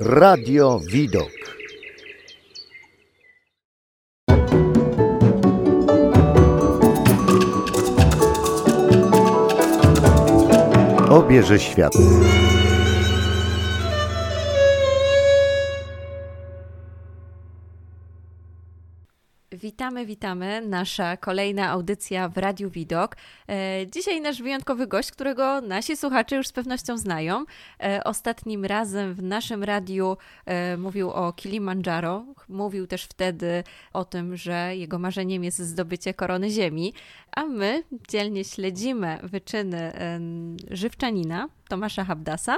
Radio Widok. Obierze świat. Witamy, witamy. Nasza kolejna audycja w Radiu Widok. E, dzisiaj nasz wyjątkowy gość, którego nasi słuchacze już z pewnością znają. E, ostatnim razem w naszym radiu e, mówił o Kilimandżaro. Mówił też wtedy o tym, że jego marzeniem jest zdobycie korony ziemi, a my dzielnie śledzimy wyczyny żywczanina Tomasza Habdasa.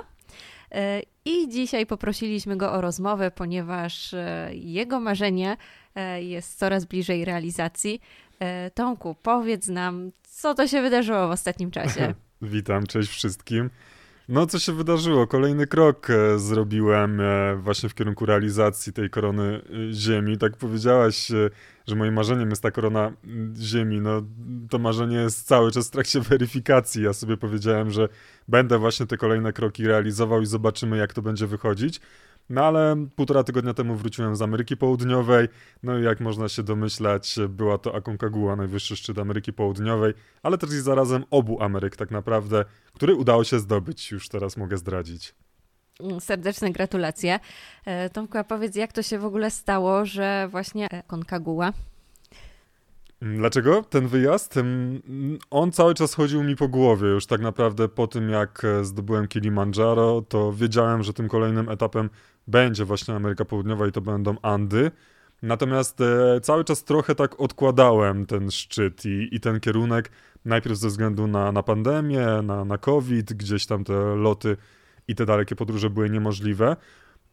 I dzisiaj poprosiliśmy go o rozmowę, ponieważ jego marzenie jest coraz bliżej realizacji. E, Tomku, powiedz nam, co to się wydarzyło w ostatnim czasie? Witam, cześć wszystkim. No, co się wydarzyło? Kolejny krok e, zrobiłem właśnie w kierunku realizacji tej korony Ziemi. Tak powiedziałaś, że moim marzeniem jest ta korona Ziemi. No, to marzenie jest cały czas w trakcie weryfikacji. Ja sobie powiedziałem, że będę właśnie te kolejne kroki realizował i zobaczymy, jak to będzie wychodzić. No ale półtora tygodnia temu wróciłem z Ameryki Południowej, no i jak można się domyślać, była to Aconcagua, najwyższy szczyt Ameryki Południowej, ale też i zarazem obu Ameryk tak naprawdę, który udało się zdobyć, już teraz mogę zdradzić. Serdeczne gratulacje. E, Tomku, a powiedz, jak to się w ogóle stało, że właśnie Aconcagua Dlaczego ten wyjazd? On cały czas chodził mi po głowie. Już tak naprawdę po tym, jak e, zdobyłem Kilimandżaro, to wiedziałem, że tym kolejnym etapem będzie właśnie Ameryka Południowa i to będą Andy. Natomiast e, cały czas trochę tak odkładałem ten szczyt i, i ten kierunek, najpierw ze względu na, na pandemię, na, na COVID, gdzieś tam te loty i te dalekie podróże były niemożliwe.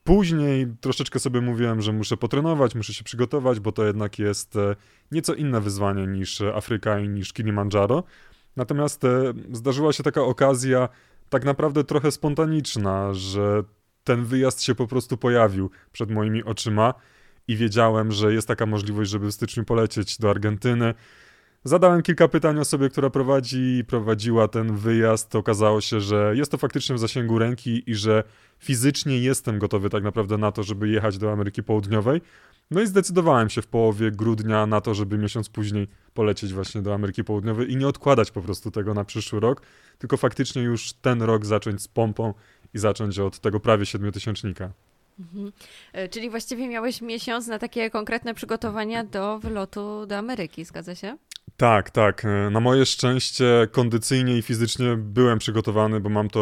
Później troszeczkę sobie mówiłem, że muszę potrenować, muszę się przygotować, bo to jednak jest e, nieco inne wyzwanie niż Afryka i niż Kilimandżaro. Natomiast e, zdarzyła się taka okazja, tak naprawdę trochę spontaniczna, że ten wyjazd się po prostu pojawił przed moimi oczyma i wiedziałem, że jest taka możliwość, żeby w styczniu polecieć do Argentyny. Zadałem kilka pytań osobie, która prowadzi prowadziła ten wyjazd. Okazało się, że jest to faktycznie w zasięgu ręki i że fizycznie jestem gotowy tak naprawdę na to, żeby jechać do Ameryki Południowej. No i zdecydowałem się w połowie grudnia na to, żeby miesiąc później polecieć właśnie do Ameryki Południowej i nie odkładać po prostu tego na przyszły rok, tylko faktycznie już ten rok zacząć z pompą i zacząć od tego prawie siedmiotysięcznika. Mhm. E, czyli właściwie miałeś miesiąc na takie konkretne przygotowania do wylotu do Ameryki, zgadza się? Tak, tak. E, na moje szczęście kondycyjnie i fizycznie byłem przygotowany, bo mam to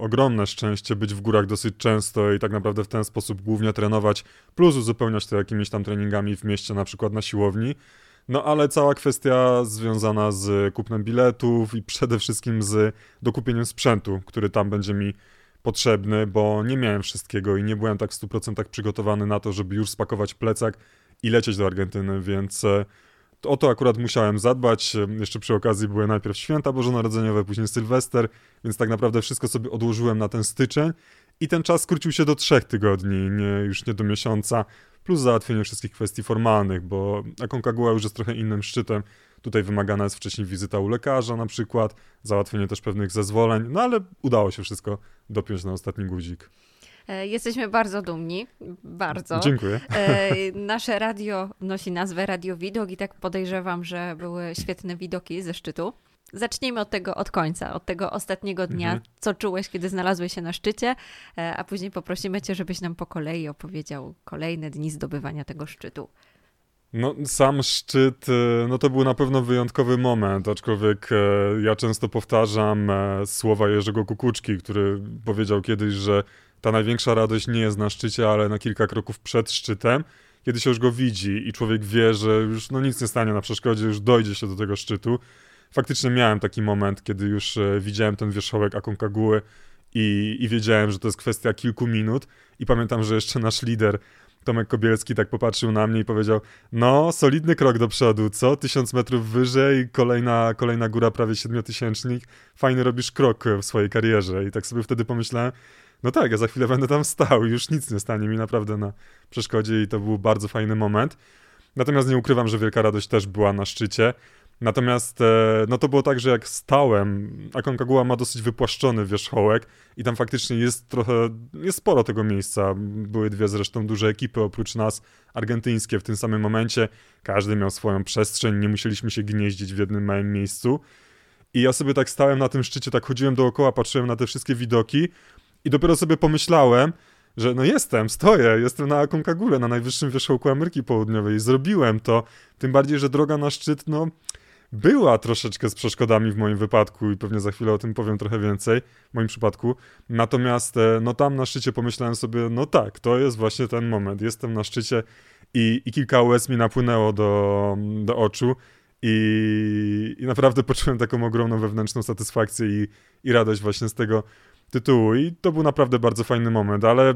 ogromne szczęście być w górach dosyć często i tak naprawdę w ten sposób głównie trenować, plus uzupełniać to jakimiś tam treningami w mieście, na przykład na siłowni. No ale cała kwestia związana z kupnem biletów i przede wszystkim z dokupieniem sprzętu, który tam będzie mi potrzebny, bo nie miałem wszystkiego i nie byłem tak w 100% przygotowany na to, żeby już spakować plecak i lecieć do Argentyny, więc e, o to akurat musiałem zadbać. Jeszcze przy okazji były najpierw święta bożonarodzeniowe, później Sylwester, więc tak naprawdę wszystko sobie odłożyłem na ten styczeń i ten czas skrócił się do trzech tygodni, nie, już nie do miesiąca, plus załatwienie wszystkich kwestii formalnych, bo Aconcagua już jest trochę innym szczytem. Tutaj wymagana jest wcześniej wizyta u lekarza na przykład, załatwienie też pewnych zezwoleń, no ale udało się wszystko dopiąć na ostatni guzik. E, jesteśmy bardzo dumni, bardzo. Dziękuję. E, nasze radio nosi nazwę Radio Widok i tak podejrzewam, że były świetne widoki ze szczytu. Zacznijmy od tego od końca, od tego ostatniego dnia, mhm. co czułeś, kiedy znalazłeś się na szczycie, e, a później poprosimy Cię, żebyś nam po kolei opowiedział kolejne dni zdobywania tego szczytu. No, sam szczyt, no to był na pewno wyjątkowy moment, aczkolwiek ja często powtarzam słowa Jerzego Kukuczki, który powiedział kiedyś, że ta największa radość nie jest na szczycie, ale na kilka kroków przed szczytem, kiedy się już go widzi i człowiek wie, że już no nic nie stanie na przeszkodzie, już dojdzie się do tego szczytu. Faktycznie miałem taki moment, kiedy już e, widziałem ten wierzchołek Akonkaguły i, i wiedziałem, że to jest kwestia kilku minut i pamiętam, że jeszcze nasz lider Tomek Kobielski tak popatrzył na mnie i powiedział, no solidny krok do przodu, co? Tysiąc metrów wyżej, kolejna, kolejna góra prawie siedmiotysięcznik, fajny robisz krok w swojej karierze i tak sobie wtedy pomyślałem, no tak, ja za chwilę będę tam stał, już nic nie stanie mi naprawdę na przeszkodzie i to był bardzo fajny moment. Natomiast nie ukrywam, że wielka radość też była na szczycie. Natomiast e, no to było tak, że jak stałem, Aconcagua ma dosyć wypłaszczony wierzchołek i tam faktycznie jest trochę, jest sporo tego miejsca. Były dwie zresztą duże ekipy oprócz nas, argentyńskie w tym samym momencie. Każdy miał swoją przestrzeń, nie musieliśmy się gnieździć w jednym małym miejscu. I ja sobie tak stałem na tym szczycie, tak chodziłem dookoła, patrzyłem na te wszystkie widoki i dopiero sobie pomyślałem, że no jestem, stoję, jestem na Aconcagule, na najwyższym wierzchołku Ameryki Południowej. Zrobiłem to, tym bardziej, że droga na szczyt, no była troszeczkę z przeszkodami w moim wypadku i pewnie za chwilę o tym powiem trochę więcej w moim przypadku. Natomiast e, no tam na szczycie pomyślałem sobie, no tak, to jest właśnie ten moment. Jestem na szczycie i, i kilka łez mi napłynęło do, do oczu i, i naprawdę poczułem taką ogromną wewnętrzną satysfakcję i, i radość właśnie z tego tytułu i to był naprawdę bardzo fajny moment, ale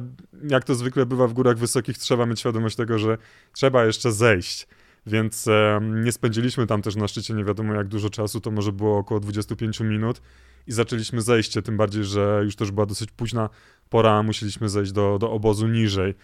jak to zwykle bywa w górach wysokich, trzeba mieć świadomość tego, że trzeba jeszcze zejść więc e, nie spędziliśmy tam też na szczycie nie wiadomo jak dużo czasu, to może było około 25 minut i zaczęliśmy zejście, tym bardziej, że już też była dosyć późna pora, musieliśmy zejść do, do obozu niżej.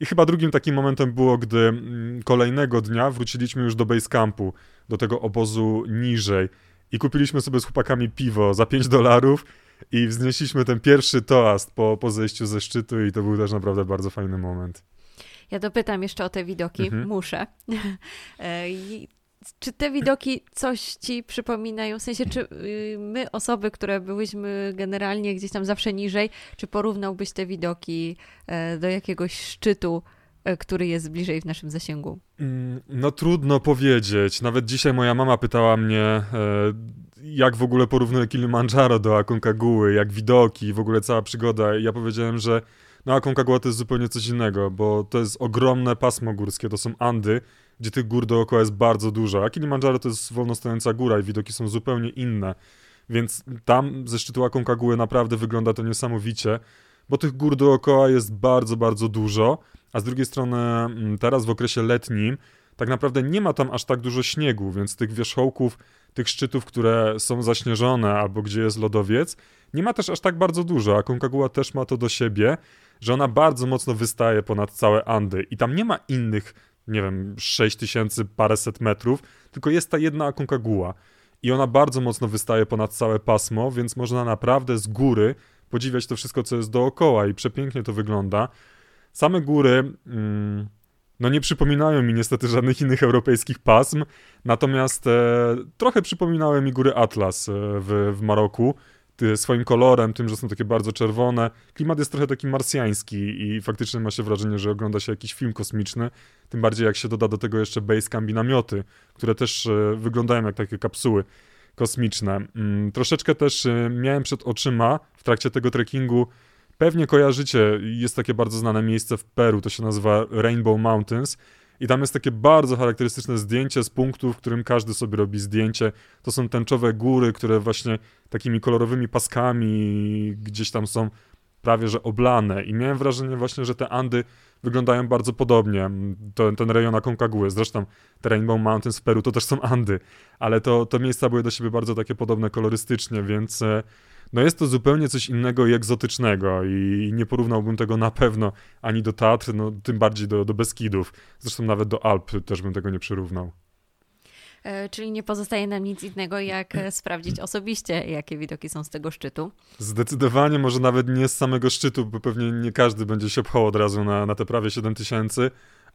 I chyba drugim takim momentem było, gdy mm, kolejnego dnia wróciliśmy już do base campu, do tego obozu niżej i kupiliśmy sobie z chłopakami piwo za 5 dolarów i wznieśliśmy ten pierwszy toast po, po zejściu ze szczytu i to był też naprawdę bardzo fajny moment. Ja dopytam jeszcze o te widoki, mhm. muszę. E, czy te widoki coś ci przypominają? W sensie, czy y, my, osoby, które byłyśmy generalnie gdzieś tam zawsze niżej, czy porównałbyś te widoki e, do jakiegoś szczytu, e, który jest bliżej w naszym zasięgu? Mm, no trudno powiedzieć. Nawet dzisiaj moja mama pytała mnie, jak w ogóle porównuję Kilimandżaro do Akonkaguły, jak widoki, w ogóle cała przygoda. Ja powiedziałem, że no Aconcagua to jest zupełnie coś innego, bo to jest ogromne pasmo górskie, to są Andy, gdzie tych gór dookoła jest bardzo dużo, a Kilimandżaro to jest wolno stojąca góra i widoki są zupełnie inne. Więc tam ze szczytu Akonkaguły naprawdę wygląda to niesamowicie, bo tych gór dookoła jest bardzo, bardzo dużo, a z drugiej strony mm, teraz w okresie letnim tak naprawdę nie ma tam aż tak dużo śniegu, więc tych wierzchołków, tych szczytów, które są zaśnieżone albo gdzie jest lodowiec, nie ma też aż tak bardzo dużo, a Concagua też ma to do siebie, że ona bardzo mocno wystaje ponad całe Andy i tam nie ma innych, nie wiem, 6000 paręset metrów, tylko jest ta jedna Aconcagua i ona bardzo mocno wystaje ponad całe pasmo, więc można naprawdę z góry podziwiać to wszystko, co jest dookoła i przepięknie to wygląda. Same góry... Mm, no nie przypominają mi niestety żadnych innych europejskich pasm, natomiast e, trochę przypominały mi góry Atlas e, w, w Maroku swoim kolorem, tym, że są takie bardzo czerwone. Klimat jest trochę taki marsjański i faktycznie ma się wrażenie, że ogląda się jakiś film kosmiczny, tym bardziej jak się doda do tego jeszcze basecamp i namioty, które też e, wyglądają jak takie kapsuły kosmiczne. Mm, troszeczkę też e, miałem przed oczyma w trakcie tego trekkingu, pewnie kojarzycie, jest takie bardzo znane miejsce w Peru, to się nazywa Rainbow Mountains, i tam jest takie bardzo charakterystyczne zdjęcie z punktu, w którym każdy sobie robi zdjęcie. To są tęczowe góry, które właśnie takimi kolorowymi paskami gdzieś tam są prawie że oblane. I miałem wrażenie właśnie, że te Andy wyglądają bardzo podobnie. To, ten rejon Aconcagua, zresztą te Rainbow Mountains w Peru to też są Andy, ale to, to miejsca były do siebie bardzo takie podobne kolorystycznie, więc e, no jest to zupełnie coś innego i egzotycznego i nie porównałbym tego na pewno ani do Tatr, no tym bardziej do, do Beskidów. Zresztą nawet do Alp też bym tego nie przyrównał. E, czyli nie pozostaje nam nic innego, jak e, sprawdzić osobiście, jakie widoki są z tego szczytu. Zdecydowanie, może nawet nie z samego szczytu, bo pewnie nie każdy będzie się pchał od razu na, na te prawie 7 tysięcy,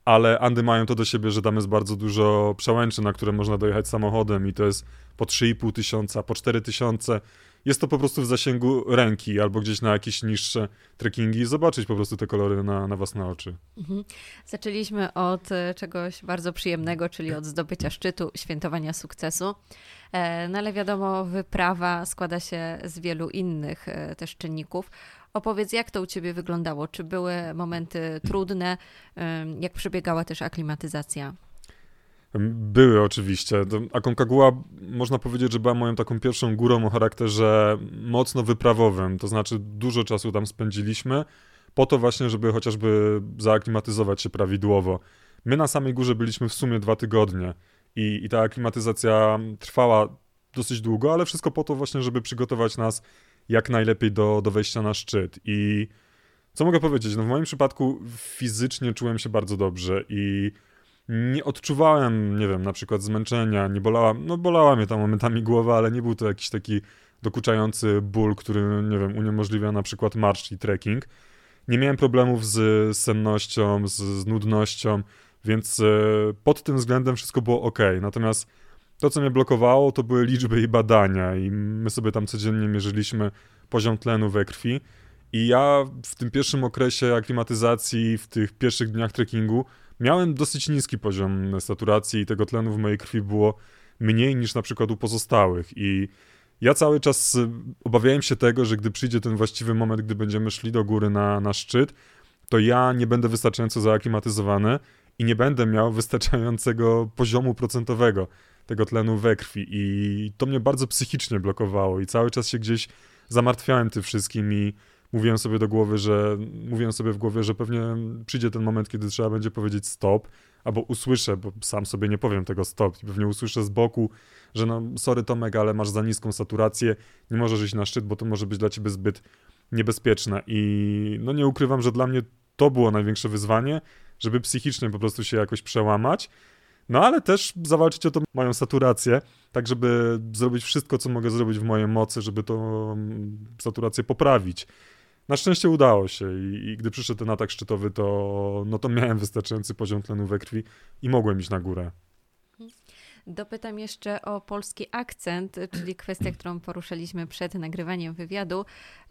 ale Andy mają to do siebie, że tam jest bardzo dużo przełęczy, na które można dojechać samochodem i to jest po 3,5 tysiąca, po 4 tysiące jest to po prostu w zasięgu ręki albo gdzieś na jakieś niższe trekkingi i zobaczyć po prostu te kolory na, na własne oczy. Mhm. Zaczęliśmy od e, czegoś bardzo przyjemnego, czyli od zdobycia szczytu, świętowania sukcesu. E, no ale wiadomo, wyprawa składa się z wielu innych e, też czynników. Opowiedz, jak to u Ciebie wyglądało? Czy były momenty trudne? Jak przebiegała też aklimatyzacja? Były oczywiście. Aconcagua można powiedzieć, że była moją taką pierwszą górą o charakterze mocno wyprawowym, to znaczy dużo czasu tam spędziliśmy po to właśnie, żeby chociażby zaaklimatyzować się prawidłowo. My na samej górze byliśmy w sumie dwa tygodnie i, i ta aklimatyzacja trwała dosyć długo, ale wszystko po to właśnie, żeby przygotować nas jak najlepiej do, do wejścia na szczyt. I co mogę powiedzieć? No w moim przypadku fizycznie czułem się bardzo dobrze i nie odczuwałem, nie wiem, na przykład zmęczenia, nie bolała, no bolała mnie tam momentami głowa, ale nie był to jakiś taki dokuczający ból, który, nie wiem, uniemożliwia na przykład marsz i trekking. Nie miałem problemów z sennością, z, z nudnością, więc e, pod tym względem wszystko było ok. Natomiast to, co mnie blokowało, to były liczby i badania, i my sobie tam codziennie mierzyliśmy poziom tlenu we krwi. I ja w tym pierwszym okresie aklimatyzacji, w tych pierwszych dniach trekkingu, miałem dosyć niski poziom saturacji i tego tlenu w mojej krwi było mniej niż na przykład u pozostałych. I ja cały czas y, obawiałem się tego, że gdy przyjdzie ten właściwy moment, gdy będziemy szli do góry na, na szczyt, to ja nie będę wystarczająco zaaklimatyzowany i nie będę miał wystarczającego poziomu procentowego tego tlenu we krwi. I to mnie bardzo psychicznie blokowało i cały czas się gdzieś zamartwiałem tym wszystkim i mówiłem sobie do głowy, że mówiłem sobie w głowie, że pewnie przyjdzie ten moment, kiedy trzeba będzie powiedzieć stop, albo usłyszę, bo sam sobie nie powiem tego stop, pewnie usłyszę z boku, że no sorry Tomek, ale masz za niską saturację, nie możesz iść na szczyt, bo to może być dla ciebie zbyt niebezpieczne i no nie ukrywam, że dla mnie to było największe wyzwanie, żeby psychicznie po prostu się jakoś przełamać, no ale też zawalczyć o tą moją saturację, tak żeby zrobić wszystko, co mogę zrobić w mojej mocy, żeby tą saturację poprawić. Na szczęście udało się i, i, gdy przyszedł ten atak szczytowy, to, no to miałem wystarczający poziom tlenu we krwi i mogłem iść na górę. Dopytam jeszcze o polski akcent, czyli kwestię, którą poruszyliśmy przed nagrywaniem wywiadu.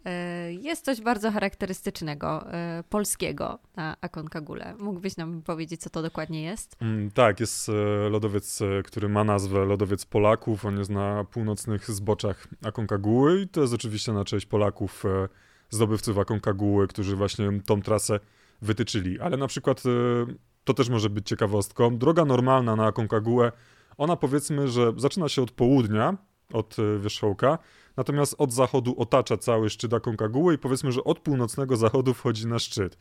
E, jest coś bardzo charakterystycznego e, polskiego na Aconcagule. Mógłbyś nam powiedzieć, co to dokładnie jest? Mm, tak, jest e, lodowiec, który ma nazwę Lodowiec Polaków. On jest na północnych zboczach Akonkaguły i to jest oczywiście na cześć Polaków zdobywców Akonkaguły, którzy właśnie tą trasę wytyczyli. Ale na przykład to też może być ciekawostką. Droga normalna na Akonkagułę, ona powiedzmy, że zaczyna się od południa, od e, wierzchołka, natomiast od zachodu otacza cały szczyt Akonkaguły i powiedzmy, że od północnego zachodu wchodzi na szczyt.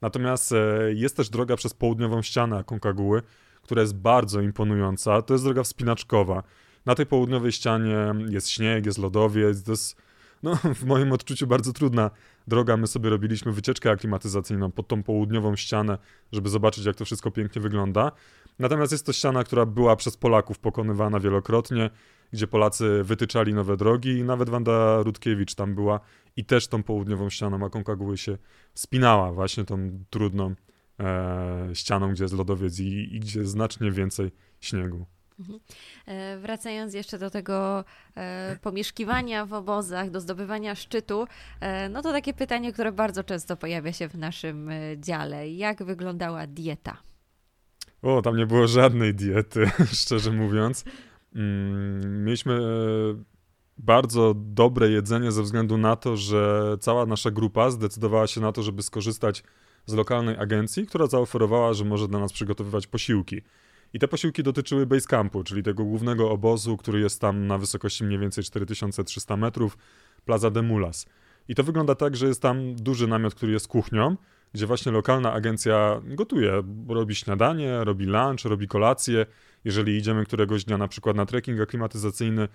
Natomiast e, jest też droga przez południową ścianę Akonkaguły, która jest bardzo imponująca. To jest droga wspinaczkowa. Na tej południowej ścianie jest śnieg, jest lodowiec, to jest no, w moim odczuciu bardzo trudna droga. My sobie robiliśmy wycieczkę aklimatyzacyjną pod tą południową ścianę, żeby zobaczyć, jak to wszystko pięknie wygląda. Natomiast jest to ściana, która była przez Polaków pokonywana wielokrotnie, gdzie Polacy wytyczali nowe drogi i nawet Wanda Rutkiewicz tam była i też tą południową ścianą Aconcagua się wspinała, właśnie tą trudną e, ścianą, gdzie jest lodowiec i, i gdzie znacznie więcej śniegu. Mhm. E, wracając jeszcze do tego e, pomieszkiwania w obozach, do zdobywania szczytu, e, no to takie pytanie, które bardzo często pojawia się w naszym dziale. Jak wyglądała dieta? O, tam nie było żadnej diety, szczerze mówiąc. Mm, mieliśmy bardzo dobre jedzenie ze względu na to, że cała nasza grupa zdecydowała się na to, żeby skorzystać z lokalnej agencji, która zaoferowała, że może dla nas przygotowywać posiłki. I te posiłki dotyczyły Basecampu, czyli tego głównego obozu, który jest tam na wysokości mniej więcej 4300 metrów, Plaza de Mulas. I to wygląda tak, że jest tam duży namiot, który jest kuchnią, gdzie właśnie lokalna agencja gotuje, robi śniadanie, robi lunch, robi kolację. Jeżeli idziemy któregoś dnia na przykład na trekking aklimatyzacyjny,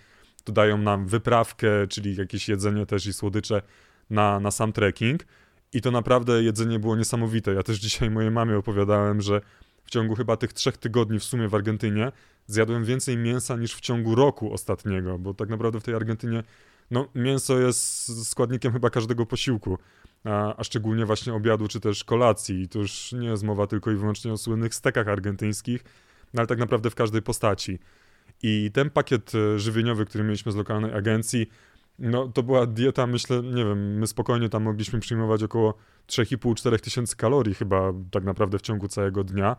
to dają nam wyprawkę, czyli jakieś jedzenie też i słodycze na, na sam trekking. I to naprawdę jedzenie było niesamowite. Ja też dzisiaj mojej mamie opowiadałem, że w ciągu chyba tych trzech tygodni w sumie w Argentynie zjadłem więcej mięsa niż w ciągu roku ostatniego, bo tak naprawdę w tej Argentynie no, mięso jest składnikiem chyba każdego posiłku, a, a szczególnie właśnie obiadu czy też kolacji. I to już nie jest mowa tylko i wyłącznie o słynnych stekach argentyńskich, no ale tak naprawdę w każdej postaci. I ten pakiet e, żywieniowy, który mieliśmy z lokalnej agencji, no to była dieta, myślę, nie wiem, my spokojnie tam mogliśmy przyjmować około 3,5-4 tysięcy kalorii chyba tak naprawdę w ciągu całego dnia.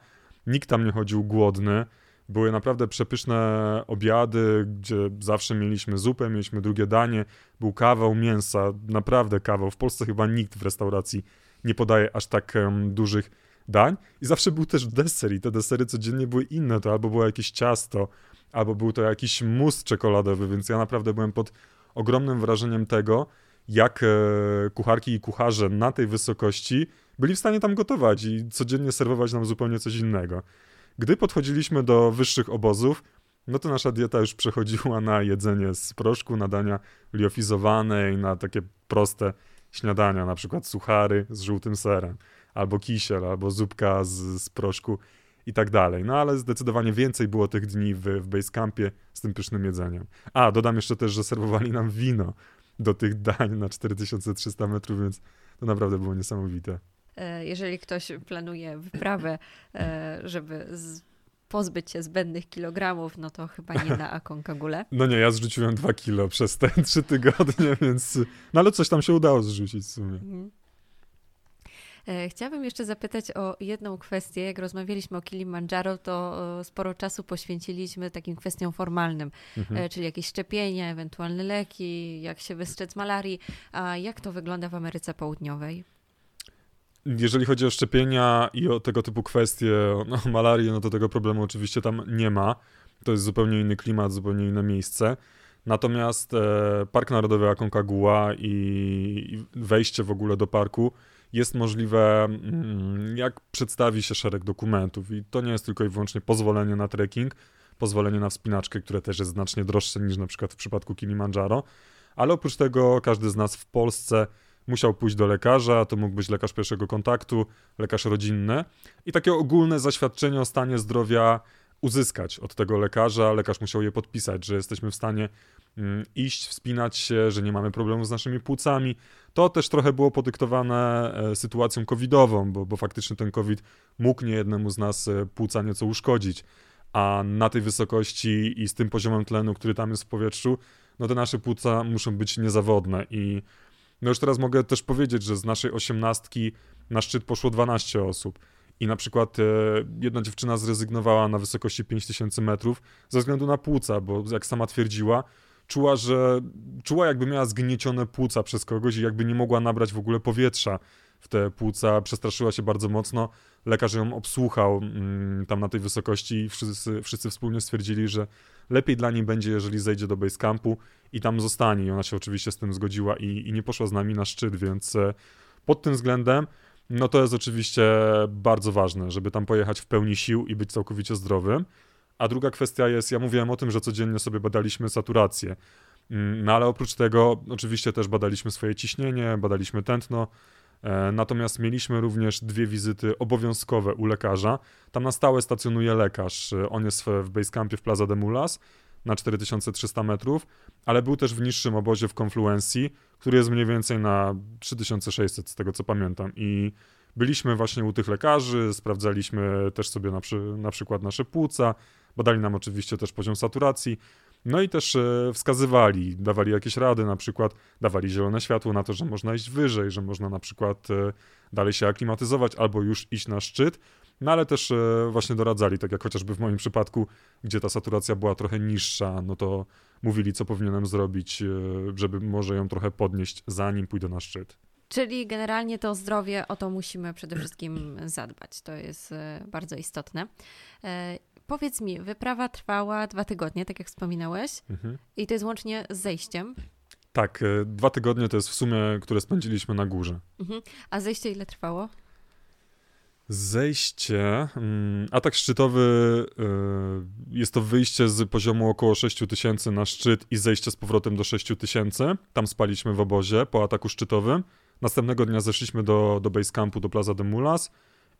Nikt tam nie chodził głodny. Były naprawdę przepyszne obiady, gdzie zawsze mieliśmy zupę, mieliśmy drugie danie, był kawał mięsa, naprawdę kawał. W Polsce chyba nikt w restauracji nie podaje aż tak um, dużych dań. I zawsze był też deser i te desery codziennie były inne. To albo było jakieś ciasto, albo był to jakiś mus czekoladowy, więc ja naprawdę byłem pod ogromnym wrażeniem tego, jak e, kucharki i kucharze na tej wysokości byli w stanie tam gotować i codziennie serwować nam zupełnie coś innego. Gdy podchodziliśmy do wyższych obozów, no to nasza dieta już przechodziła na jedzenie z proszku, na dania liofizowane i na takie proste śniadania, na przykład suchary z żółtym serem, albo kisiel, albo zupka z, z proszku i tak dalej. No ale zdecydowanie więcej było tych dni w, w Basecampie z tym pysznym jedzeniem. A, dodam jeszcze też, że serwowali nam wino do tych dań na 4300 metrów, więc to naprawdę było niesamowite. E, jeżeli ktoś planuje wyprawę, e, żeby pozbyć się zbędnych kilogramów, no to chyba nie na Aconcagule. No nie, ja zrzuciłem dwa kilo przez te trzy tygodnie, więc... No ale coś tam się udało zrzucić w sumie. Mhm. E, chciałabym jeszcze zapytać o jedną kwestię. Jak rozmawialiśmy o Kilimandżaro, to sporo czasu poświęciliśmy takim kwestiom formalnym, mhm. czyli jakieś szczepienia, ewentualne leki, jak się wystrzec malarii. A jak to wygląda w Ameryce Południowej? jeżeli chodzi o szczepienia i o tego typu kwestie, no, malarię, no to tego problemu oczywiście tam nie ma. To jest zupełnie inny klimat, zupełnie inne miejsce. Natomiast e, Park Narodowy Aconcagua i wejście w ogóle do parku jest możliwe, mm, jak przedstawi się szereg dokumentów. I to nie jest tylko i wyłącznie pozwolenie na trekking, pozwolenie na wspinaczkę, które też jest znacznie droższe niż na przykład w przypadku Kilimandżaro. Ale oprócz tego każdy z nas w Polsce musiał pójść do lekarza, to mógł być lekarz pierwszego kontaktu, lekarz rodzinny i takie ogólne zaświadczenie o stanie zdrowia uzyskać od tego lekarza. Lekarz musiał je podpisać, że jesteśmy w stanie iść, wspinać się, że nie mamy problemu z naszymi płucami. To też trochę było podyktowane e, sytuacją covidową, bo, bo faktycznie ten covid mógł niejednemu z nas e, płuca nieco uszkodzić. A na tej wysokości i z tym poziomem tlenu, który tam jest w powietrzu, no te nasze płuca muszą być niezawodne i no już teraz mogę też powiedzieć, że z naszej osiemnastki na szczyt poszło 12 osób. I na przykład e, jedna dziewczyna zrezygnowała na wysokości 5000 metrów ze względu na płuca, bo jak sama twierdziła, czuła, że czuła jakby miała zgniecione płuca przez kogoś i jakby nie mogła nabrać w ogóle powietrza w te płuca, przestraszyła się bardzo mocno. Lekarz ją obsłuchał mm, tam na tej wysokości i wszyscy, wszyscy wspólnie stwierdzili, że lepiej dla niej będzie, jeżeli zejdzie do campu i tam zostanie. I ona się oczywiście z tym zgodziła i, i nie poszła z nami na szczyt, więc e, pod tym względem no to jest oczywiście bardzo ważne, żeby tam pojechać w pełni sił i być całkowicie zdrowym. A druga kwestia jest, ja mówiłem o tym, że codziennie sobie badaliśmy saturację. Mm, no ale oprócz tego oczywiście też badaliśmy swoje ciśnienie, badaliśmy tętno, e, Natomiast mieliśmy również dwie wizyty obowiązkowe u lekarza. Tam na stałe stacjonuje lekarz. On jest w Basecampie w Plaza de Mulas na 4300 metrów, ale był też w niższym obozie w Konfluencji, który jest mniej więcej na 3600 z tego co pamiętam i byliśmy właśnie u tych lekarzy, sprawdzaliśmy też sobie na, przy, na przykład nasze płuca, badali nam oczywiście też poziom saturacji, no i też e, wskazywali, dawali jakieś rady, na przykład dawali zielone światło na to, że można iść wyżej, że można na przykład e, dalej się aklimatyzować albo już iść na szczyt, no ale też e, właśnie doradzali, tak jak chociażby w moim przypadku, gdzie ta saturacja była trochę niższa, no to mówili, co powinienem zrobić, żeby może ją trochę podnieść, zanim pójdę na szczyt. Czyli generalnie to zdrowie, o to musimy przede wszystkim zadbać. To jest bardzo istotne. Powiedz mi, wyprawa trwała dwa tygodnie, tak jak wspominałeś, mhm. i to jest łącznie z zejściem. Tak, e, dwa tygodnie to jest w sumie, które spędziliśmy na górze. Mhm. A zejście ile trwało? Zejście, mm, atak szczytowy e, jest to wyjście z poziomu około 6000 na szczyt i zejście z powrotem do 6000. Tam spaliśmy w obozie po ataku szczytowym. Następnego dnia zeszliśmy do, do base campu, do Plaza de Mulas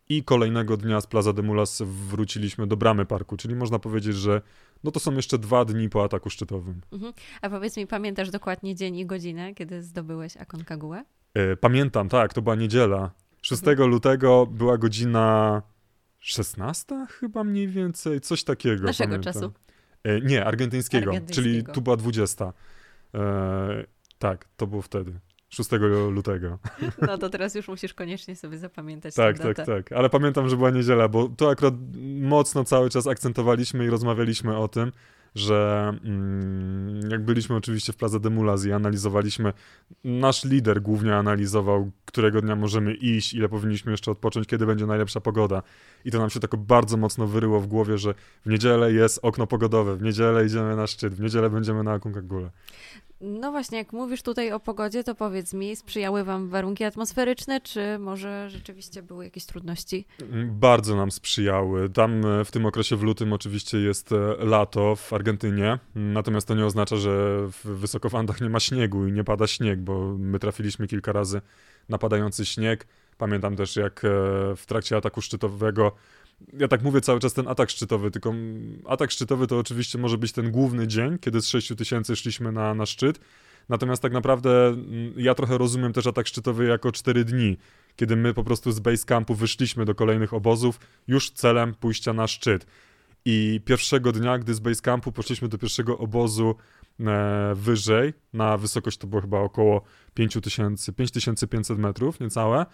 i kolejnego dnia z Plaza de Mulas wróciliśmy do bramy parku, czyli można powiedzieć, że no to są jeszcze dwa dni po ataku szczytowym. Mhm. A powiedz mi, pamiętasz dokładnie dzień i godzinę, kiedy zdobyłeś Akonkaguę? E, pamiętam, tak, to była niedziela. 6 mhm. lutego była godzina 16 chyba mniej więcej, coś takiego. Naszego pamiętam. czasu? E, nie, argentyńskiego, argentyńskiego, czyli tu była 20. E, tak, to było wtedy. 6 lutego. No to teraz już musisz koniecznie sobie zapamiętać. tak, tak, tak. Ale pamiętam, że była niedziela, bo to akurat mocno cały czas akcentowaliśmy i rozmawialiśmy o tym, że mm, jak byliśmy oczywiście w Plaza de Mulas i analizowaliśmy, nasz lider głównie analizował, którego dnia możemy iść, ile powinniśmy jeszcze odpocząć, kiedy będzie najlepsza pogoda. I to nam się tak bardzo mocno wyryło w głowie, że w niedzielę jest okno pogodowe, w niedzielę idziemy na szczyt, w niedzielę będziemy na Aconcagule. No właśnie, jak mówisz tutaj o pogodzie, to powiedz mi, sprzyjały Wam warunki atmosferyczne, czy może rzeczywiście były jakieś trudności? Bardzo nam sprzyjały. Tam e, w tym okresie w lutym oczywiście jest e, lato w Argentynie, natomiast to nie oznacza, że w wysokowandach nie ma śniegu i nie pada śnieg, bo my trafiliśmy kilka razy na padający śnieg. Pamiętam też, jak e, w trakcie ataku szczytowego ja tak mówię cały czas ten atak szczytowy, tylko atak szczytowy to oczywiście może być ten główny dzień, kiedy z 6 tysięcy szliśmy na, na szczyt, natomiast tak naprawdę ja trochę rozumiem też atak szczytowy jako 4 dni, kiedy my po prostu z base campu wyszliśmy do kolejnych obozów już celem pójścia na szczyt. I pierwszego dnia, gdy z base campu poszliśmy do pierwszego obozu e, wyżej, na wysokość to było chyba około 5000, 5500 metrów, niecałe,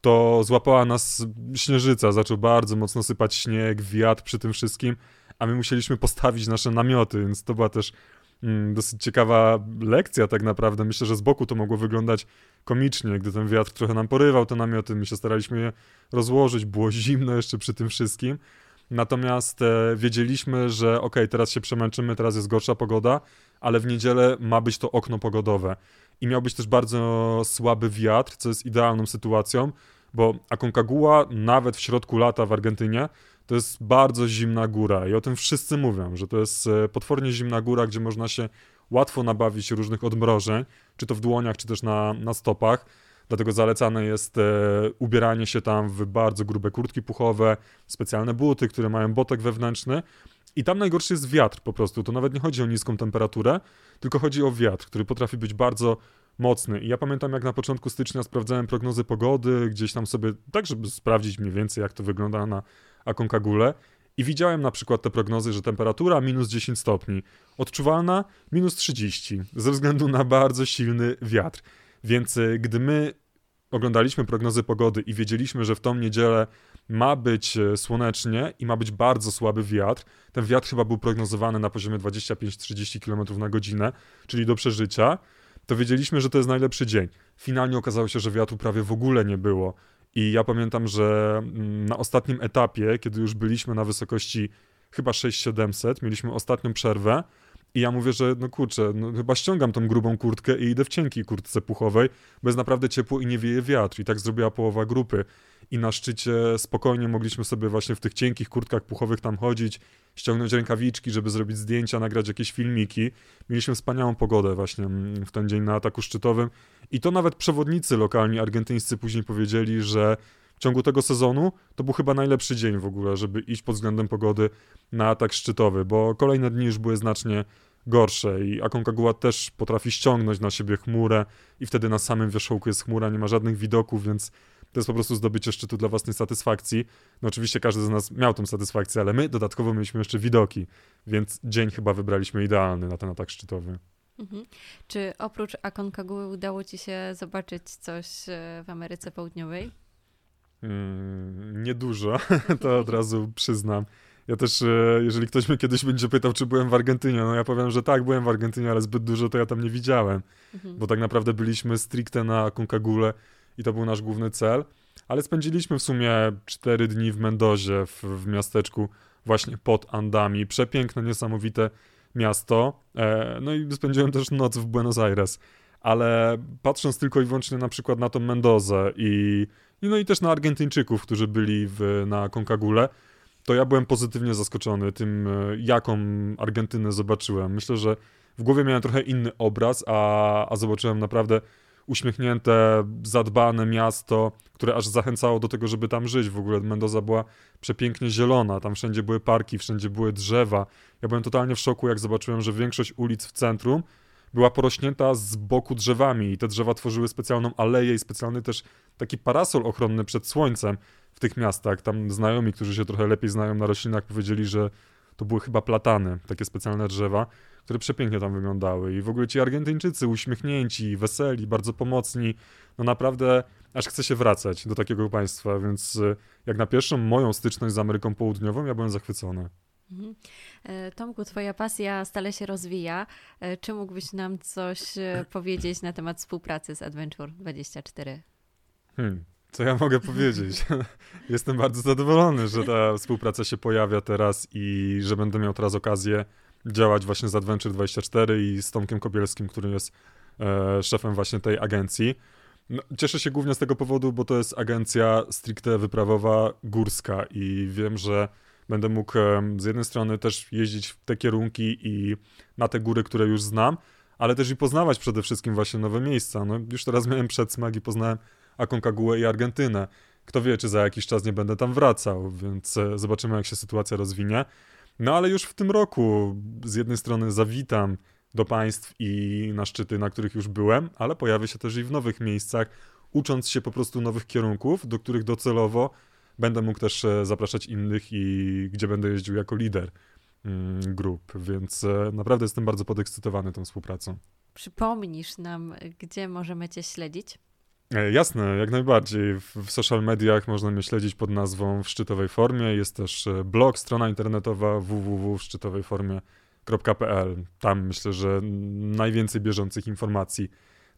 to złapała nas śnieżyca, zaczął bardzo mocno sypać śnieg, wiatr przy tym wszystkim, a my musieliśmy postawić nasze namioty, więc to była też mm, dosyć ciekawa lekcja tak naprawdę. Myślę, że z boku to mogło wyglądać komicznie, gdy ten wiatr trochę nam porywał te namioty, my się staraliśmy je rozłożyć, było zimno jeszcze przy tym wszystkim. Natomiast e, wiedzieliśmy, że ok, teraz się przemęczymy, teraz jest gorsza pogoda, ale w niedzielę ma być to okno pogodowe. I miał być też bardzo słaby wiatr, co jest idealną sytuacją, bo Aconcagua nawet w środku lata w Argentynie to jest bardzo zimna góra i o tym wszyscy mówią, że to jest e, potwornie zimna góra, gdzie można się łatwo nabawić różnych odmrożeń, czy to w dłoniach, czy też na, na stopach. Dlatego zalecane jest e, ubieranie się tam w bardzo grube kurtki puchowe, specjalne buty, które mają botek wewnętrzny. I tam najgorszy jest wiatr po prostu. To nawet nie chodzi o niską temperaturę, tylko chodzi o wiatr, który potrafi być bardzo mocny. I ja pamiętam, jak na początku stycznia sprawdzałem prognozy pogody, gdzieś tam sobie, tak żeby sprawdzić mniej więcej, jak to wygląda na Aconcagule. I widziałem na przykład te prognozy, że temperatura minus 10 stopni, odczuwalna minus 30, ze względu na bardzo silny wiatr. Więc y, gdy my oglądaliśmy prognozy pogody i wiedzieliśmy, że w tą niedzielę ma być y, słonecznie i ma być bardzo słaby wiatr, ten wiatr chyba był prognozowany na poziomie 25-30 km na godzinę, czyli do przeżycia, to wiedzieliśmy, że to jest najlepszy dzień. Finalnie okazało się, że wiatru prawie w ogóle nie było. I ja pamiętam, że mm, na ostatnim etapie, kiedy już byliśmy na wysokości chyba 6700, mieliśmy ostatnią przerwę, i ja mówię, że no kurczę, no chyba ściągam tą grubą kurtkę i idę w cienkiej kurtce puchowej, bo jest naprawdę ciepło i nie wieje wiatr. I tak zrobiła połowa grupy. I na szczycie spokojnie mogliśmy sobie właśnie w tych cienkich kurtkach puchowych tam chodzić, ściągnąć rękawiczki, żeby zrobić zdjęcia, nagrać jakieś filmiki. Mieliśmy wspaniałą pogodę właśnie mm, w ten dzień na ataku szczytowym. I to nawet przewodnicy lokalni argentyńscy później powiedzieli, że w ciągu tego sezonu to był chyba najlepszy dzień w ogóle, żeby iść pod względem pogody na atak szczytowy, bo kolejne dni już były znacznie gorsze i Aconcagua też potrafi ściągnąć na siebie chmurę i wtedy na samym wierzchołku jest chmura, nie ma żadnych widoków, więc to jest po prostu zdobycie szczytu dla własnej satysfakcji. No oczywiście każdy z nas miał tą satysfakcję, ale my dodatkowo mieliśmy jeszcze widoki, więc dzień chyba wybraliśmy idealny na ten atak szczytowy. Mhm. Czy oprócz Aconcagua udało Ci się zobaczyć coś e, w Ameryce Południowej? Mm, niedużo, to od razu przyznam. Ja też, e, jeżeli ktoś mnie kiedyś będzie pytał, czy byłem w Argentynie, no ja powiem, że tak, byłem w Argentynie, ale zbyt dużo to ja tam nie widziałem, mhm. bo tak naprawdę byliśmy stricte na Concagule i to był nasz główny cel, ale spędziliśmy w sumie cztery dni w Mendozie, w, w miasteczku właśnie pod Andami. Przepiękne, niesamowite miasto. E, no i spędziłem też noc w Buenos Aires, ale patrząc tylko i wyłącznie na przykład na tą Mendozę i no i też na Argentyńczyków, którzy byli w, na Concagule, to ja byłem pozytywnie zaskoczony tym, e, jaką Argentynę zobaczyłem. Myślę, że w głowie miałem trochę inny obraz, a, a zobaczyłem naprawdę uśmiechnięte, zadbane miasto, które aż zachęcało do tego, żeby tam żyć. W ogóle Mendoza była przepięknie zielona, tam wszędzie były parki, wszędzie były drzewa. Ja byłem totalnie w szoku, jak zobaczyłem, że większość ulic w centrum była porośnięta z boku drzewami i te drzewa tworzyły specjalną aleję i specjalny też taki parasol ochronny przed słońcem w tych miastach. Tam znajomi, którzy się trochę lepiej znają na roślinach, powiedzieli, że to były chyba platany, takie specjalne drzewa, które przepięknie tam wyglądały. I w ogóle ci Argentyńczycy uśmiechnięci, weseli, bardzo pomocni, no naprawdę aż chce się wracać do takiego państwa, więc y, jak na pierwszą moją styczność z Ameryką Południową, ja byłem zachwycony. Mhm. E, Tomku, Twoja pasja stale się rozwija. E, czy mógłbyś nam coś e, powiedzieć na temat współpracy z Adventure 24? Hmm, co ja mogę powiedzieć? Jestem bardzo zadowolony, że ta współpraca się pojawia teraz i że będę miał teraz okazję działać właśnie z Adventure 24 i z Tomkiem Kobielskim, który jest e, szefem właśnie tej agencji. No, cieszę się głównie z tego powodu, bo to jest agencja stricte wyprawowa górska i wiem, że będę mógł z jednej strony też jeździć w te kierunki i na te góry, które już znam, ale też i poznawać przede wszystkim właśnie nowe miejsca. No, już teraz miałem przedsmak i poznałem Aconcagua i Argentynę, kto wie, czy za jakiś czas nie będę tam wracał, więc e, zobaczymy, jak się sytuacja rozwinie. No ale już w tym roku z jednej strony zawitam do państw i na szczyty, na których już byłem, ale pojawię się też i w nowych miejscach, ucząc się po prostu nowych kierunków, do których docelowo będę mógł też e, zapraszać innych i gdzie będę jeździł jako lider mm, grup, więc e, naprawdę jestem bardzo podekscytowany tą współpracą. Przypomnisz nam, gdzie możemy Cię śledzić? E, jasne, jak najbardziej. W, social mediach można mnie śledzić pod nazwą w szczytowej formie. Jest też blog, strona internetowa www.szczytowejformie.pl. Tam myślę, że najwięcej bieżących informacji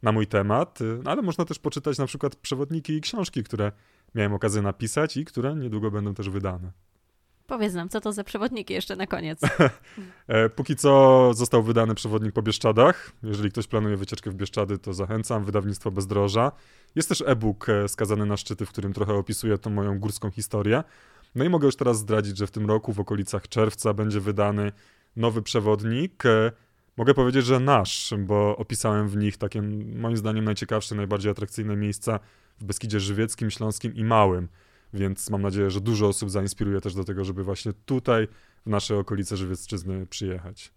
na mój temat, ale można też poczytać na przykład przewodniki i książki, które miałem okazję napisać i które niedługo będą też wydane. Powiedz nam, co to za przewodniki jeszcze na koniec. E, póki co został wydany przewodnik po Bieszczadach. Jeżeli ktoś planuje wycieczkę w Bieszczady, to zachęcam. Wydawnictwo Bezdroża. Jest też e-book e, skazany na szczyty, w którym trochę opisuję tą moją górską historię. No i mogę już teraz zdradzić, że w tym roku, w okolicach czerwca, będzie wydany nowy przewodnik. E, mogę powiedzieć, że nasz, bo opisałem w nich takie, moim zdaniem, najciekawsze, najbardziej atrakcyjne miejsca w Beskidzie Żywieckim, Śląskim i Małym. Więc mam nadzieję, że dużo osób zainspiruje też do tego, żeby właśnie tutaj, w nasze okolice Żywiecczyzny przyjechać.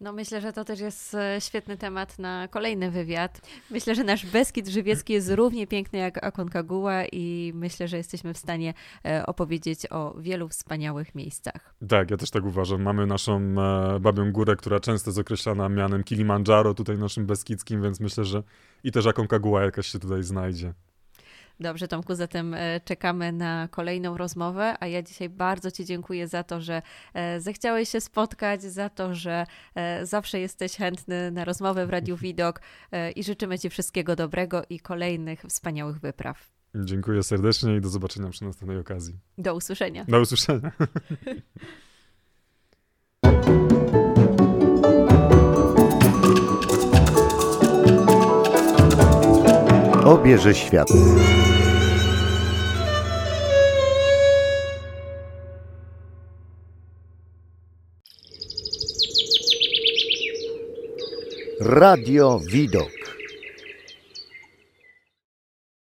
No myślę, że to też jest e, świetny temat na kolejny wywiad. Myślę, że nasz Beskid Żywiecki jest równie piękny jak Aconcagua i myślę, że jesteśmy w stanie e, opowiedzieć o wielu wspaniałych miejscach. Tak, ja też tak uważam. Mamy naszą e, Babią Górę, która często jest określana mianem Kilimandżaro tutaj naszym Beskidzkim, więc myślę, że i też Aconcagua jakaś się tutaj znajdzie. Dobrze, Tomku, zatem e, czekamy na kolejną rozmowę, a ja dzisiaj bardzo Ci dziękuję za to, że e, zechciałeś się spotkać, za to, że e, zawsze jesteś chętny na rozmowę w Radiu Widok i życzymy Ci wszystkiego dobrego i kolejnych wspaniałych wypraw. Dziękuję serdecznie i do zobaczenia przy następnej okazji. Do usłyszenia. Do usłyszenia. Obierze świat. Radio Widok.